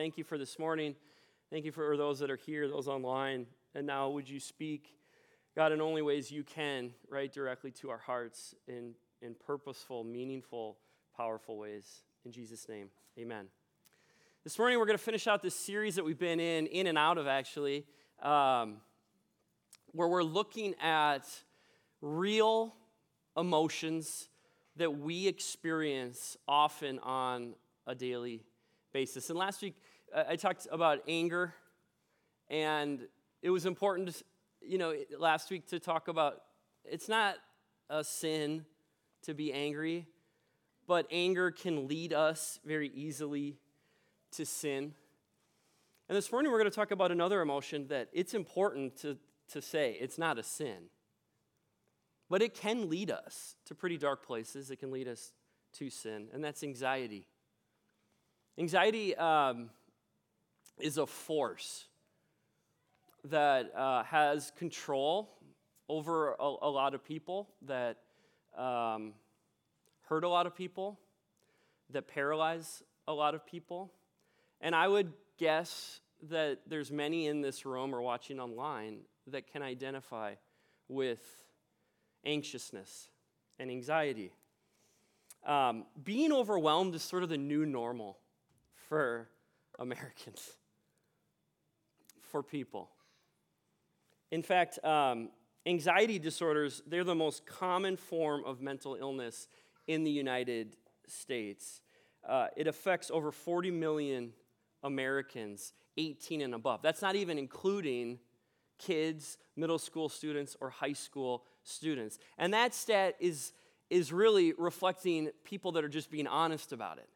Thank you for this morning. Thank you for those that are here, those online. And now, would you speak, God, in only ways you can, right directly to our hearts in, in purposeful, meaningful, powerful ways. In Jesus' name, amen. This morning, we're going to finish out this series that we've been in, in and out of actually, um, where we're looking at real emotions that we experience often on a daily basis. And last week, I talked about anger, and it was important, you know, last week to talk about it's not a sin to be angry, but anger can lead us very easily to sin. And this morning we're going to talk about another emotion that it's important to, to say it's not a sin. But it can lead us to pretty dark places. It can lead us to sin, and that's anxiety. Anxiety um, is a force that uh, has control over a, a, lot of people, that um, hurt a lot of people, that paralyze a lot of people. And I would guess that there's many in this room or watching online that can identify with anxiousness and anxiety. Um, being overwhelmed is sort of the new normal for Americans, for people. In fact, um, anxiety disorders, they're the most common form of mental illness in the United States. Uh, it affects over 40 million Americans 18 and above. That's not even including kids, middle school students, or high school students. And that stat is, is really reflecting people that are just being honest about it.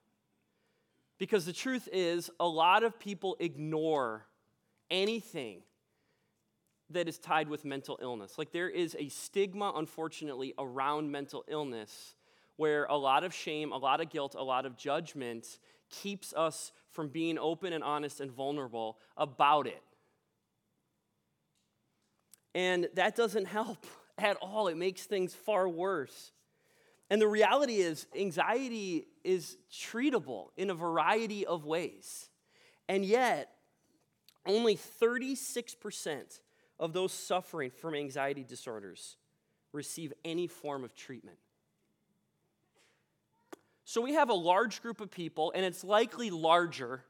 Because the truth is, a lot of people ignore anything that is tied with mental illness. Like there is a stigma, unfortunately, around mental illness where a lot of shame, a lot of guilt, a lot of judgment keeps us from being open and honest and vulnerable about it. And that doesn't help at all. It makes things far worse. And the reality is, anxiety is treatable in a variety of ways. And yet, only 36% of those suffering from anxiety disorders receive any form of treatment. So we have a large group of people, and it's likely larger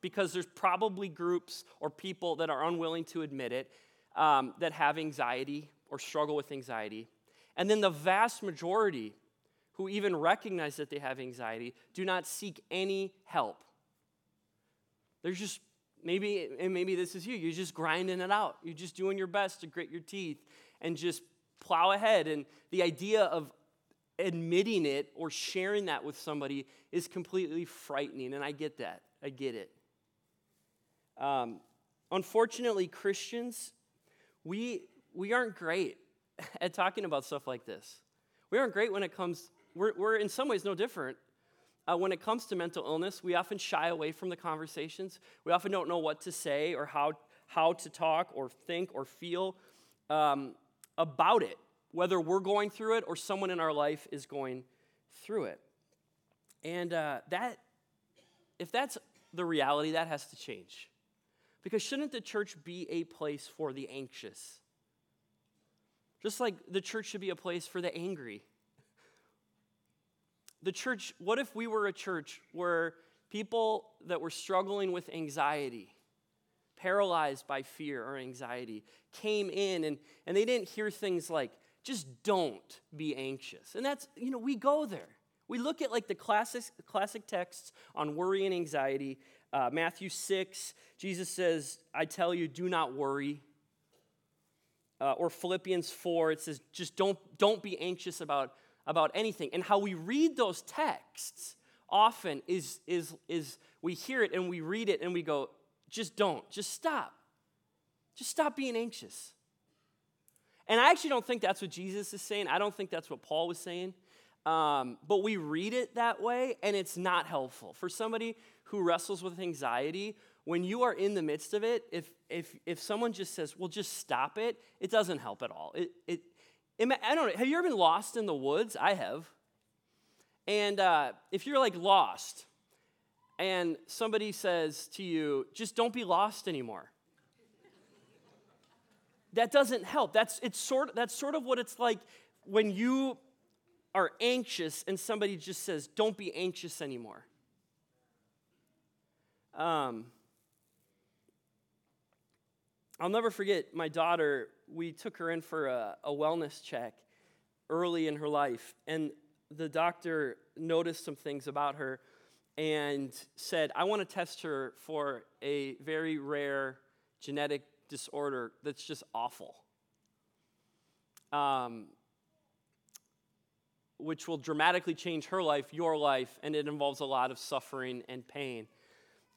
because there's probably groups or people that are unwilling to admit it um, that have anxiety or struggle with anxiety. And then the vast majority who even recognize that they have anxiety do not seek any help. There's just maybe, and maybe this is you, you're just grinding it out. You're just doing your best to grit your teeth and just plow ahead. And the idea of admitting it or sharing that with somebody is completely frightening. And I get that. I get it. Um, unfortunately, Christians, we, we aren't great at talking about stuff like this. We aren't great when it comes we're, we're in some ways no different. Uh, when it comes to mental illness, we often shy away from the conversations. We often don't know what to say or how, how to talk or think or feel um, about it, whether we're going through it or someone in our life is going through it. And uh, that, if that's the reality, that has to change. Because shouldn't the church be a place for the anxious? Just like the church should be a place for the angry the church, what if we were a church where people that were struggling with anxiety, paralyzed by fear or anxiety, came in and, and they didn't hear things like, just don't be anxious. And that's, you know, we go there. We look at like the classic, classic texts on worry and anxiety. Uh, Matthew 6, Jesus says, I tell you, do not worry. Uh, or Philippians 4, it says, just don't, don't be anxious about about anything. And how we read those texts often is, is, is we hear it and we read it and we go, just don't, just stop. Just stop being anxious. And I actually don't think that's what Jesus is saying. I don't think that's what Paul was saying. Um, but we read it that way, and it's not helpful. For somebody who wrestles with anxiety, when you are in the midst of it, if, if, if someone just says, well, just stop it, it doesn't help at all. It, it, I don't know. Have you ever been lost in the woods? I have. And uh, if you're like lost, and somebody says to you, just don't be lost anymore. that doesn't help. That's, it's sort, that's sort of what it's like when you are anxious and somebody just says, don't be anxious anymore. Um, I'll never forget my daughter, we took her in for a, a wellness check early in her life, and the doctor noticed some things about her and said, I want to test her for a very rare genetic disorder that's just awful, um, which will dramatically change her life, your life, and it involves a lot of suffering and pain.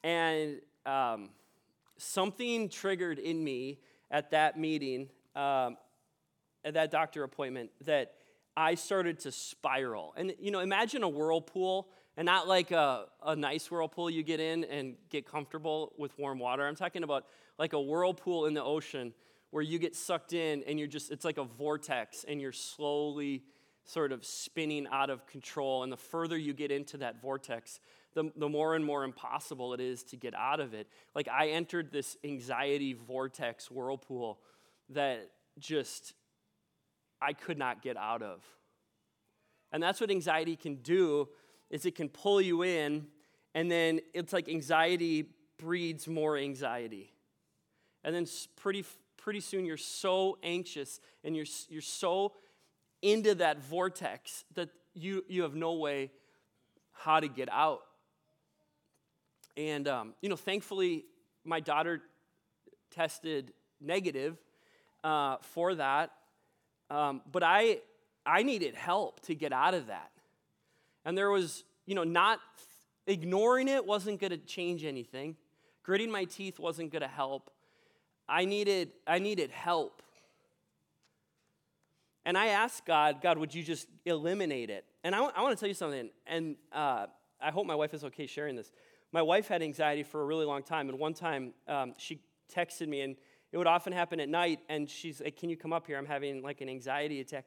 And um, something triggered in me at that meeting, um, at that doctor appointment, that I started to spiral. And, you know, imagine a whirlpool, and not like a, a nice whirlpool you get in and get comfortable with warm water. I'm talking about like a whirlpool in the ocean where you get sucked in and you're just, it's like a vortex, and you're slowly sort of spinning out of control. And the further you get into that vortex, the, the more and more impossible it is to get out of it. Like I entered this anxiety vortex whirlpool that just I could not get out of. And that's what anxiety can do is it can pull you in and then it's like anxiety breeds more anxiety. And then pretty pretty soon you're so anxious and you're you're so into that vortex that you you have no way how to get out. And, um, you know, thankfully, my daughter tested negative uh, for that. Um, but I, I needed help to get out of that. And there was, you know, not ignoring it wasn't going to change anything. Gritting my teeth wasn't going to help. I needed, I needed help. And I asked God, God, would you just eliminate it? And I, want to tell you something, and uh, I hope my wife is okay sharing this. My wife had anxiety for a really long time, and one time um, she texted me, and it would often happen at night, and she's like, Can you come up here? I'm having like an anxiety attack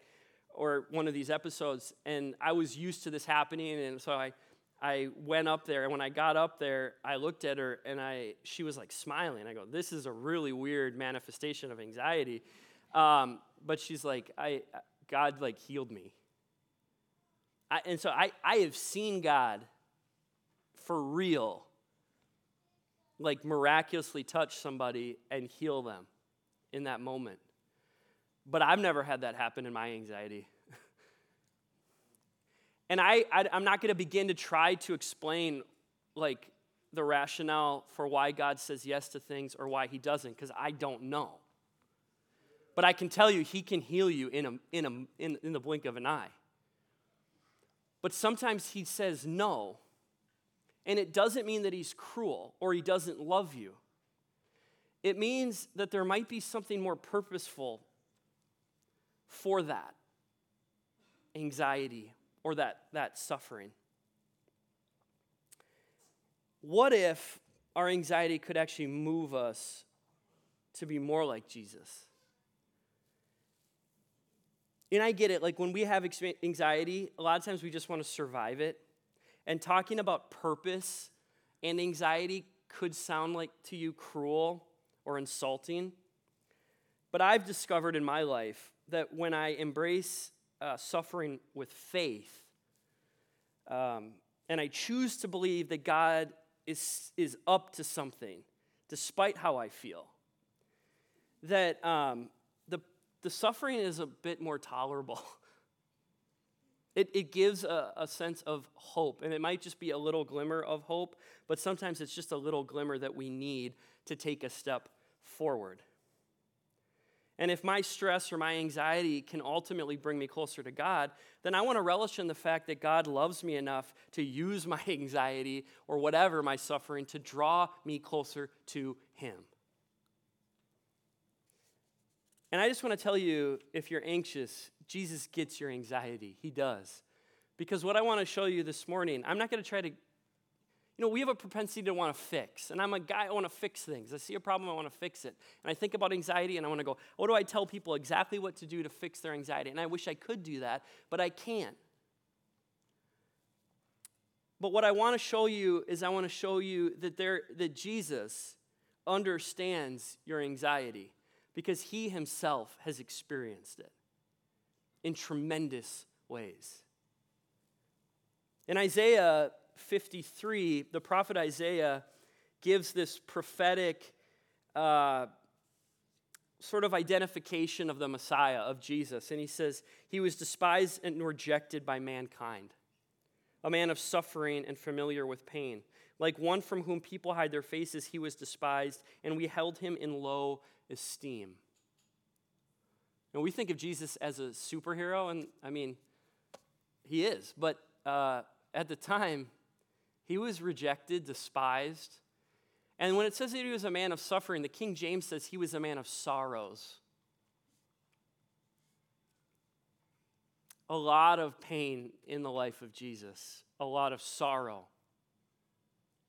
or one of these episodes. And I was used to this happening, and so I, I went up there, and when I got up there, I looked at her, and I, she was like smiling. I go, This is a really weird manifestation of anxiety. Um, but she's like, I, God like healed me. I, and so I, I have seen God for real, like miraculously touch somebody and heal them in that moment. But I've never had that happen in my anxiety. and I, I, am not going to begin to try to explain like the rationale for why God says yes to things or why he doesn't, because I don't know. But I can tell you, he can heal you in, a, in, a, in, in the blink of an eye. But sometimes he says no and it doesn't mean that he's cruel or he doesn't love you. It means that there might be something more purposeful for that anxiety or that, that suffering. What if our anxiety could actually move us to be more like Jesus? And I get it, like when we have anxiety, a lot of times we just want to survive it. And talking about purpose and anxiety could sound like to you cruel or insulting. But I've discovered in my life that when I embrace uh, suffering with faith, um, and I choose to believe that God is, is up to something, despite how I feel, that um, the, the suffering is a bit more tolerable. It, it gives a, a sense of hope, and it might just be a little glimmer of hope, but sometimes it's just a little glimmer that we need to take a step forward. And if my stress or my anxiety can ultimately bring me closer to God, then I want to relish in the fact that God loves me enough to use my anxiety or whatever my suffering to draw me closer to Him. And I just want to tell you if you're anxious, Jesus gets your anxiety. He does. Because what I want to show you this morning, I'm not going to try to, you know, we have a propensity to want to fix. And I'm a guy, I want to fix things. I see a problem, I want to fix it. And I think about anxiety and I want to go, what do I tell people exactly what to do to fix their anxiety? And I wish I could do that, but I can't. but what I want to show you is I want to show you that there that Jesus understands your anxiety because he himself has experienced it in tremendous ways. In Isaiah 53, the prophet Isaiah gives this prophetic uh, sort of identification of the Messiah, of Jesus. And he says, He was despised and rejected by mankind, a man of suffering and familiar with pain. Like one from whom people hide their faces, he was despised, and we held him in low esteem. And we think of Jesus as a superhero, and I mean, he is, but uh, at the time, he was rejected, despised. And when it says that he was a man of suffering, the King James says he was a man of sorrows. A lot of pain in the life of Jesus, a lot of sorrow.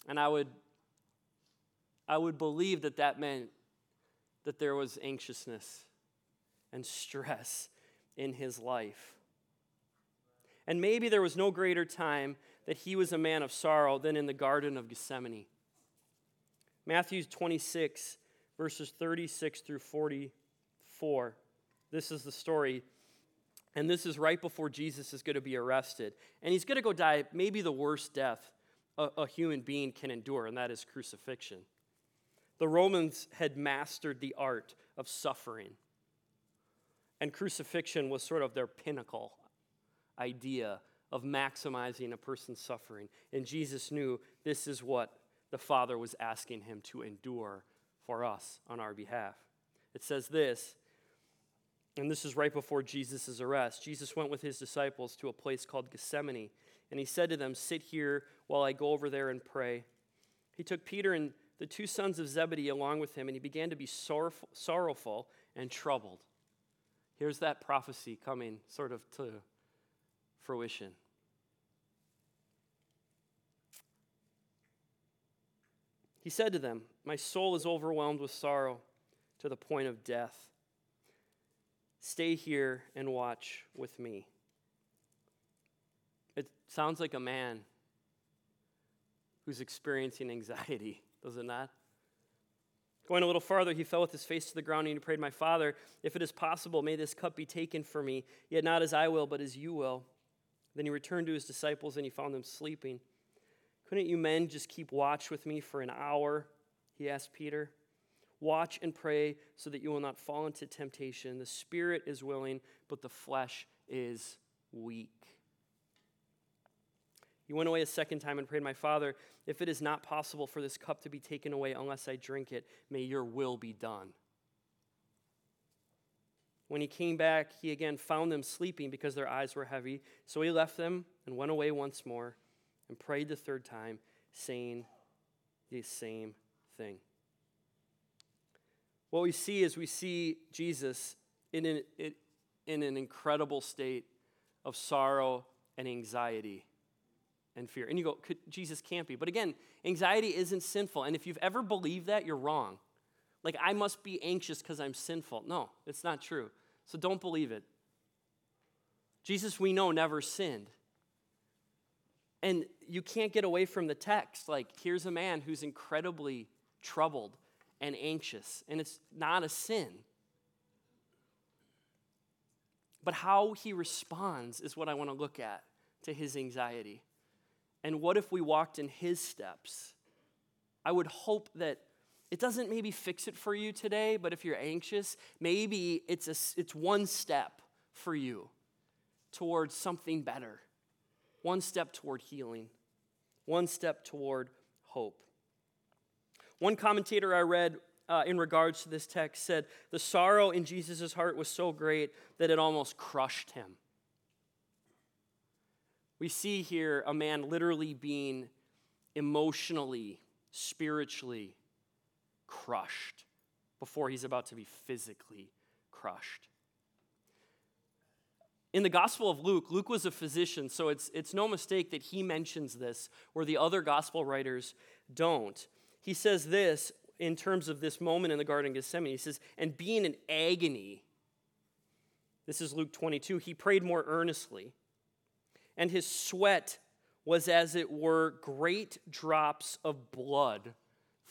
And I would, I would believe that that meant that there was anxiousness and stress in his life. And maybe there was no greater time that he was a man of sorrow than in the Garden of Gethsemane. Matthew 26, verses 36 through 44. This is the story. And this is right before Jesus is going to be arrested. And he's going to go die maybe the worst death a, a human being can endure, and that is crucifixion. The Romans had mastered the art of suffering. And crucifixion was sort of their pinnacle idea of maximizing a person's suffering. And Jesus knew this is what the Father was asking him to endure for us on our behalf. It says this, and this is right before Jesus' arrest. Jesus went with his disciples to a place called Gethsemane, and he said to them, Sit here while I go over there and pray. He took Peter and the two sons of Zebedee along with him, and he began to be sorrowful, sorrowful and troubled. Here's that prophecy coming sort of to fruition. He said to them, My soul is overwhelmed with sorrow to the point of death. Stay here and watch with me. It sounds like a man who's experiencing anxiety, does it not? Going a little farther, he fell with his face to the ground and he prayed, My Father, if it is possible, may this cup be taken from me, yet not as I will, but as you will. Then he returned to his disciples and he found them sleeping. Couldn't you men just keep watch with me for an hour? He asked Peter. Watch and pray so that you will not fall into temptation. The spirit is willing, but the flesh is weak. He went away a second time and prayed, My Father, if it is not possible for this cup to be taken away unless I drink it, may your will be done. When he came back, he again found them sleeping because their eyes were heavy. So he left them and went away once more and prayed the third time, saying the same thing. What we see is we see Jesus in an, in an incredible state of sorrow and anxiety and fear. And you go, Jesus can't be. But again, anxiety isn't sinful. And if you've ever believed that, you're wrong. Like, I must be anxious because I'm sinful. No, it's not true. So don't believe it. Jesus, we know, never sinned. And you can't get away from the text. Like, here's a man who's incredibly troubled and anxious, and it's not a sin. But how he responds is what I want to look at to his anxiety. And what if we walked in his steps? I would hope that it doesn't maybe fix it for you today, but if you're anxious, maybe it's, a, it's one step for you towards something better, one step toward healing, one step toward hope. One commentator I read uh, in regards to this text said, The sorrow in Jesus' heart was so great that it almost crushed him. We see here a man literally being emotionally, spiritually crushed before he's about to be physically crushed. In the Gospel of Luke, Luke was a physician, so it's, it's no mistake that he mentions this where the other Gospel writers don't. He says this in terms of this moment in the Garden of Gethsemane. He says, and being in agony, this is Luke 22, he prayed more earnestly and his sweat was as it were great drops of blood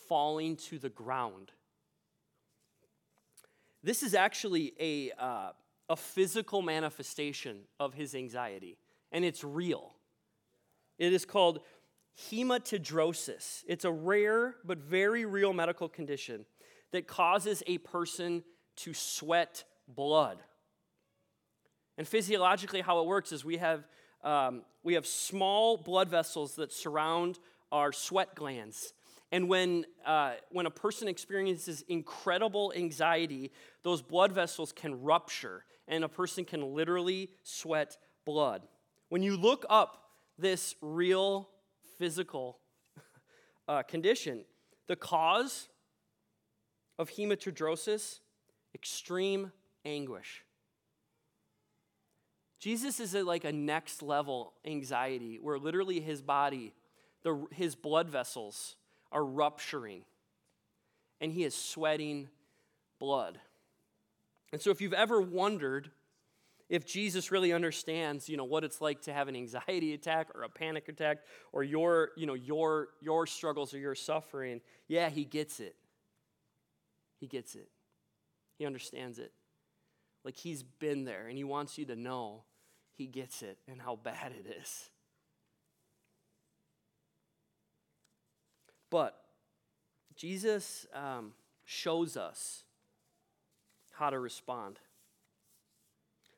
falling to the ground. This is actually a, uh, a physical manifestation of his anxiety, and it's real. It is called hematidrosis. It's a rare but very real medical condition that causes a person to sweat blood. And physiologically, how it works is we have, um, we have small blood vessels that surround our sweat glands. And when, uh, when a person experiences incredible anxiety, those blood vessels can rupture and a person can literally sweat blood. When you look up this real physical uh, condition, the cause of hematidrosis, extreme anguish. Jesus is at like a next level anxiety where literally his body, the, his blood vessels are rupturing and he is sweating blood. And so if you've ever wondered if Jesus really understands, you know, what it's like to have an anxiety attack or a panic attack or your, you know, your your struggles or your suffering, yeah, he gets it. He gets it. He understands it. Like he's been there and he wants you to know he gets it and how bad it is. But Jesus um, shows us how to respond.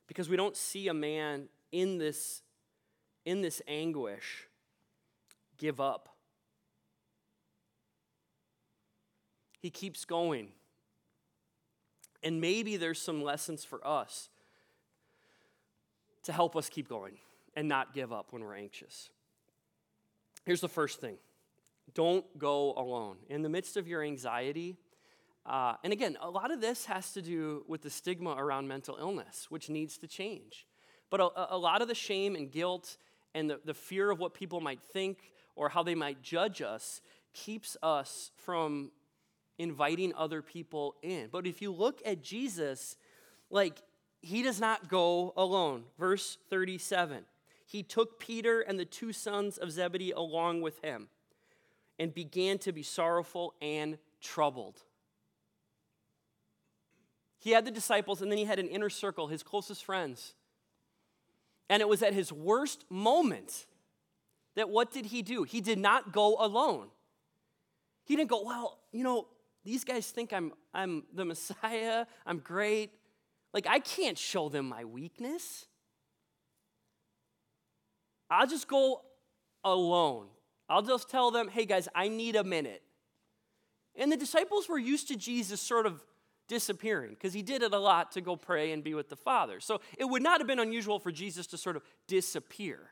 Because we don't see a man in this, in this anguish give up. He keeps going. And maybe there's some lessons for us to help us keep going and not give up when we're anxious. Here's the first thing don't go alone. In the midst of your anxiety, uh, and again, a lot of this has to do with the stigma around mental illness, which needs to change. But a, a lot of the shame and guilt and the, the fear of what people might think or how they might judge us keeps us from inviting other people in. But if you look at Jesus, like he does not go alone. Verse 37 He took Peter and the two sons of Zebedee along with him and began to be sorrowful and troubled. He had the disciples, and then he had an inner circle, his closest friends. And it was at his worst moment that what did he do? He did not go alone. He didn't go, well, you know, these guys think I'm, I'm the Messiah, I'm great. Like, I can't show them my weakness. I'll just go alone. I'll just tell them, hey guys, I need a minute. And the disciples were used to Jesus sort of disappearing because he did it a lot to go pray and be with the Father. So it would not have been unusual for Jesus to sort of disappear.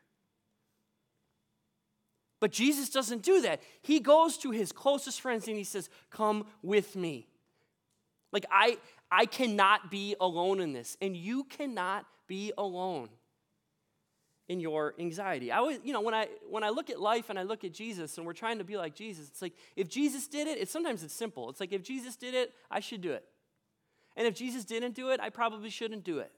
But Jesus doesn't do that. He goes to his closest friends and he says, Come with me. Like, I, I cannot be alone in this, and you cannot be alone in your anxiety. I always, you know, when I when I look at life and I look at Jesus and we're trying to be like Jesus, it's like if Jesus did it, it's sometimes it's simple. It's like if Jesus did it, I should do it. And if Jesus didn't do it, I probably shouldn't do it.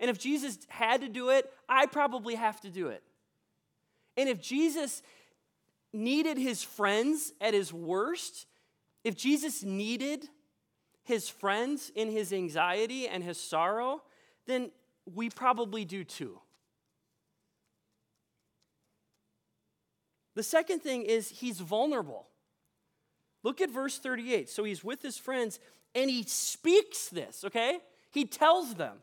And if Jesus had to do it, I probably have to do it. And if Jesus needed his friends at his worst, if Jesus needed his friends in his anxiety and his sorrow, then we probably do too. The second thing is he's vulnerable. Look at verse 38. So he's with his friends and he speaks this, okay? He tells them,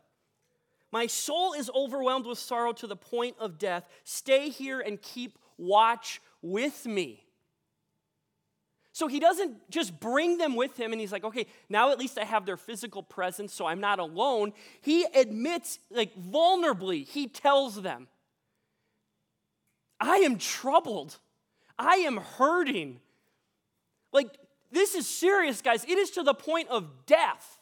My soul is overwhelmed with sorrow to the point of death. Stay here and keep watch with me. So he doesn't just bring them with him and he's like, okay, now at least I have their physical presence, so I'm not alone. He admits, like vulnerably, he tells them, I am troubled. I am hurting. Like, this is serious, guys. It is to the point of death.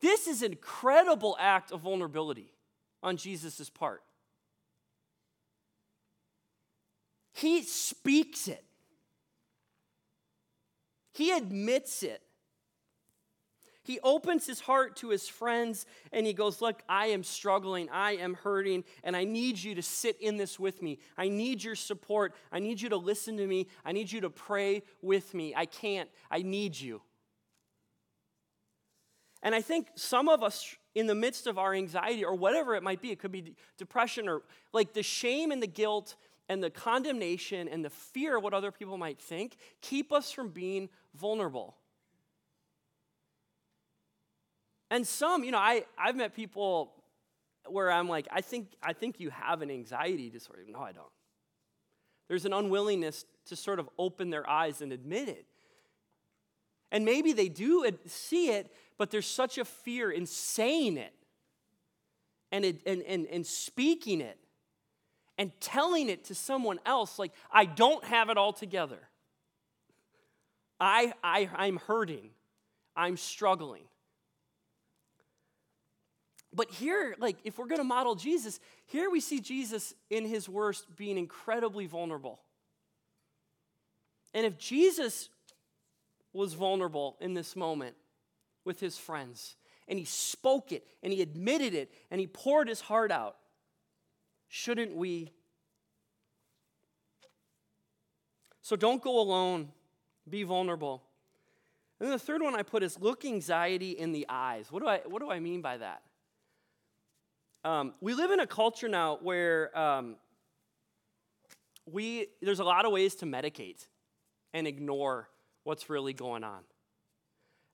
This is an incredible act of vulnerability on Jesus' part. He speaks it. He admits it. He opens his heart to his friends and he goes, Look, I am struggling, I am hurting, and I need you to sit in this with me. I need your support. I need you to listen to me. I need you to pray with me. I can't, I need you. And I think some of us, in the midst of our anxiety or whatever it might be, it could be depression or like the shame and the guilt and the condemnation and the fear of what other people might think, keep us from being vulnerable. And some, you know, I, I've met people where I'm like, I think, I think you have an anxiety disorder. No, I don't. There's an unwillingness to sort of open their eyes and admit it. And maybe they do see it, but there's such a fear in saying it and, it, and, and, and speaking it and telling it to someone else like, I don't have it all together. I, I, I'm hurting. I'm struggling. But here, like, if we're going to model Jesus, here we see Jesus in his worst being incredibly vulnerable. And if Jesus was vulnerable in this moment with his friends, and he spoke it, and he admitted it, and he poured his heart out, shouldn't we? So don't go alone, be vulnerable. And then the third one I put is look anxiety in the eyes. What do I, what do I mean by that? Um, we live in a culture now where um, we, there's a lot of ways to medicate and ignore what's really going on.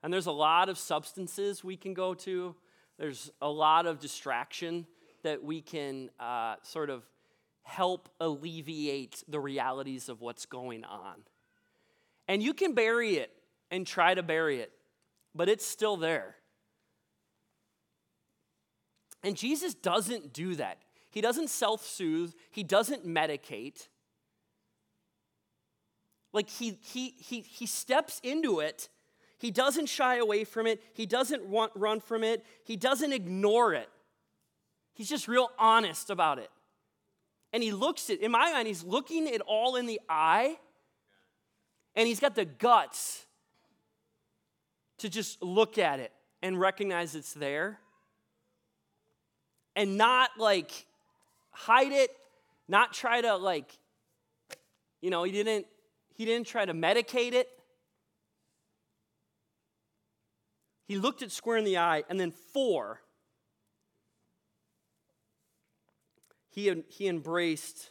And there's a lot of substances we can go to, there's a lot of distraction that we can uh, sort of help alleviate the realities of what's going on. And you can bury it and try to bury it, but it's still there. And Jesus doesn't do that. He doesn't self soothe, he doesn't medicate. Like he, he, he, he steps into it. He doesn't shy away from it. He doesn't want, run from it. He doesn't ignore it. He's just real honest about it. And he looks it, in my mind, he's looking it all in the eye. And he's got the guts to just look at it and recognize it's there and not like hide it, not try to like, you know, he didn't he didn't try to medicate it. He looked it square in the eye, and then four, he, he embraced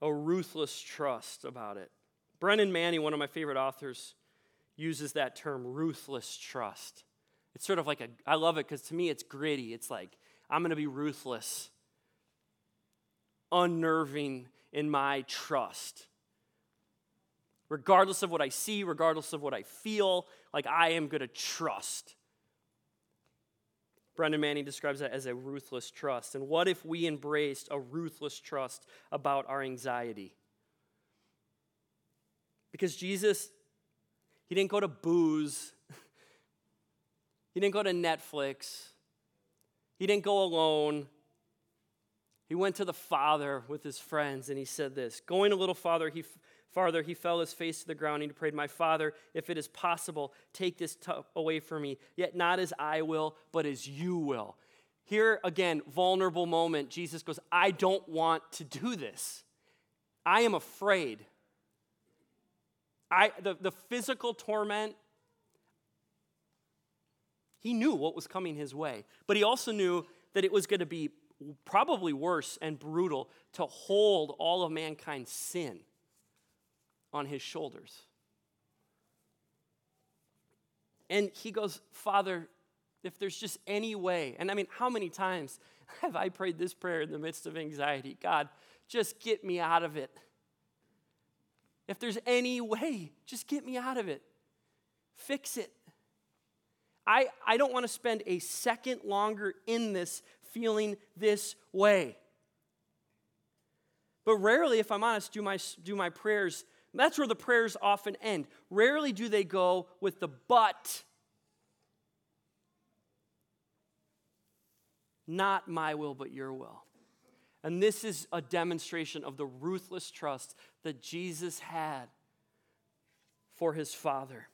a ruthless trust about it. Brennan Manning, one of my favorite authors, uses that term ruthless trust. It's sort of like a, I love it because to me it's gritty. It's like I'm going to be ruthless, unnerving in my trust. Regardless of what I see, regardless of what I feel, like I am going to trust. Brennan Manning describes that as a ruthless trust. And what if we embraced a ruthless trust about our anxiety? Because Jesus, he didn't go to booze, he didn't go to Netflix, he didn't go alone. He went to the Father with his friends and he said this Going a little farther, he, farther, he fell his face to the ground and he prayed, My Father, if it is possible, take this away from me. Yet not as I will, but as you will. Here again, vulnerable moment. Jesus goes, I don't want to do this. I am afraid. I, the, the physical torment, he knew what was coming his way, but he also knew that it was going to be probably worse and brutal to hold all of mankind's sin on his shoulders. And he goes, Father, if there's just any way, and I mean, how many times have I prayed this prayer in the midst of anxiety? God, just get me out of it. If there's any way, just get me out of it. Fix it. I, I don't want to spend a second longer in this feeling this way. But rarely, if I'm honest, do my, do my prayers, that's where the prayers often end. Rarely do they go with the but. Not my will, but your will. And this is a demonstration of the ruthless trust that Jesus had for his Father.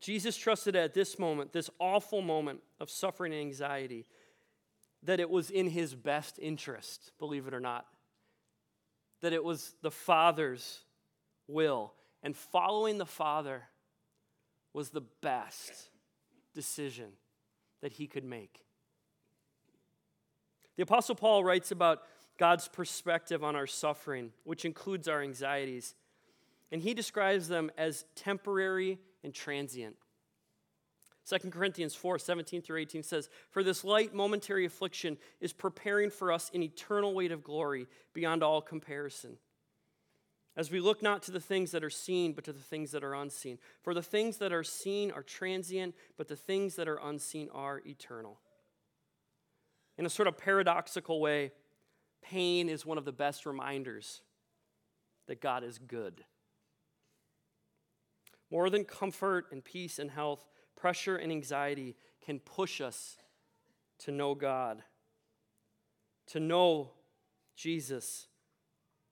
Jesus trusted at this moment, this awful moment of suffering and anxiety, that it was in his best interest, believe it or not. That it was the Father's will. And following the Father was the best decision that he could make. The Apostle Paul writes about God's perspective on our suffering, which includes our anxieties, and he describes them as temporary and transient. 2 Corinthians 4 17 through 18 says, For this light momentary affliction is preparing for us an eternal weight of glory beyond all comparison as we look not to the things that are seen, but to the things that are unseen. For the things that are seen are transient, but the things that are unseen are eternal. In a sort of paradoxical way, pain is one of the best reminders that God is good. More than comfort and peace and health, pressure and anxiety can push us to know God, to know Jesus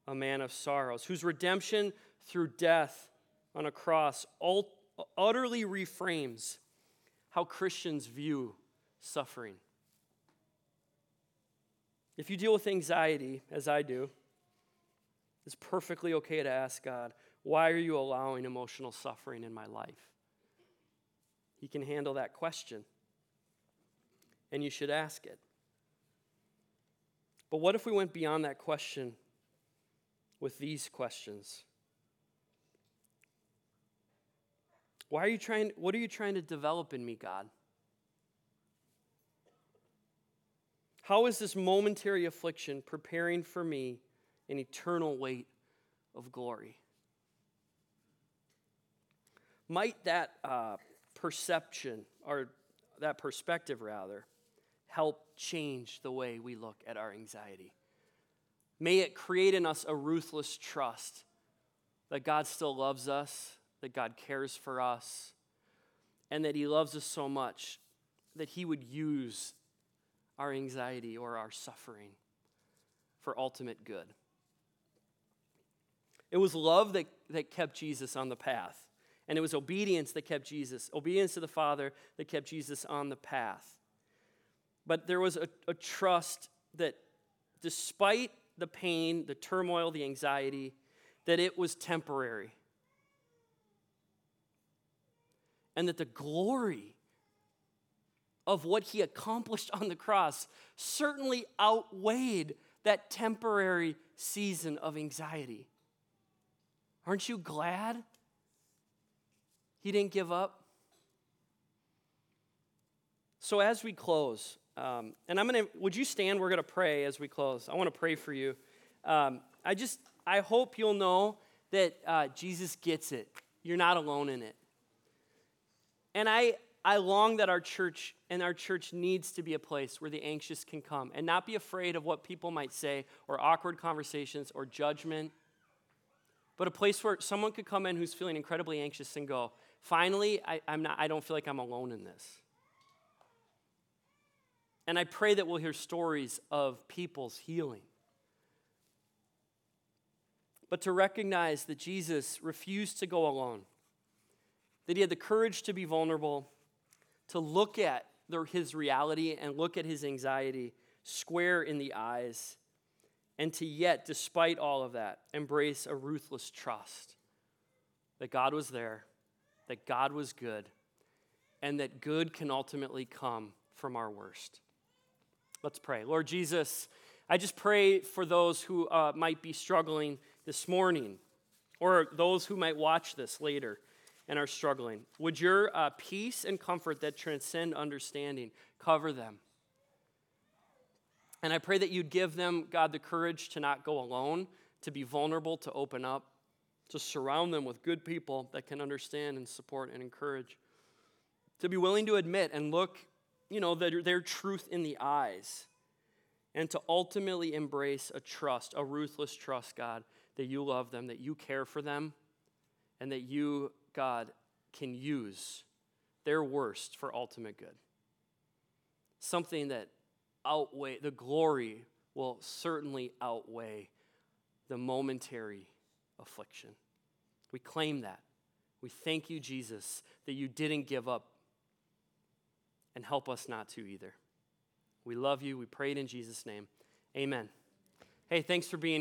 a man of sorrows, whose redemption through death on a cross utterly reframes how Christians view suffering. If you deal with anxiety, as I do, it's perfectly okay to ask God, why are you allowing emotional suffering in my life? He can handle that question, and you should ask it. But what if we went beyond that question with these questions. Why are you trying what are you trying to develop in me, God? How is this momentary affliction preparing for me an eternal weight of glory? Might that uh, perception, or that perspective rather, help change the way we look at our anxiety? May it create in us a ruthless trust that God still loves us, that God cares for us, and that He loves us so much that He would use our anxiety or our suffering for ultimate good. It was love that, that kept Jesus on the path. And it was obedience that kept Jesus, obedience to the Father that kept Jesus on the path. But there was a, a trust that despite the pain, the turmoil, the anxiety, that it was temporary. And that the glory of what he accomplished on the cross certainly outweighed that temporary season of anxiety. Aren't you glad he didn't give up? So, as we close, um, and I'm to, would you stand? We're to pray as we close. I want to pray for you. Um, I just, I hope you'll know that uh, Jesus gets it. You're not alone in it. And I, I long that our church and our church needs to be a place where the anxious can come and not be afraid of what people might say or awkward conversations or judgment, but a place where someone could come in who's feeling incredibly anxious and go, finally, I, I'm not, I don't feel like I'm alone in this. And I pray that we'll hear stories of people's healing. But to recognize that Jesus refused to go alone, that he had the courage to be vulnerable, to look at his reality and look at his anxiety square in the eyes, and to yet, despite all of that, embrace a ruthless trust that God was there, that God was good, and that good can ultimately come from our worst. Let's pray. Lord Jesus, I just pray for those who uh, might be struggling this morning or those who might watch this later and are struggling. Would your uh, peace and comfort that transcend understanding cover them? And I pray that you'd give them, God, the courage to not go alone, to be vulnerable, to open up, to surround them with good people that can understand and support and encourage, to be willing to admit and look you know, their, their truth in the eyes, and to ultimately embrace a trust, a ruthless trust, God, that you love them, that you care for them, and that you, God, can use their worst for ultimate good. Something that outweigh the glory will certainly outweigh the momentary affliction. We claim that. We thank you, Jesus, that you didn't give up. And help us not to either. We love you. We pray it in Jesus' name. Amen. Hey, thanks for being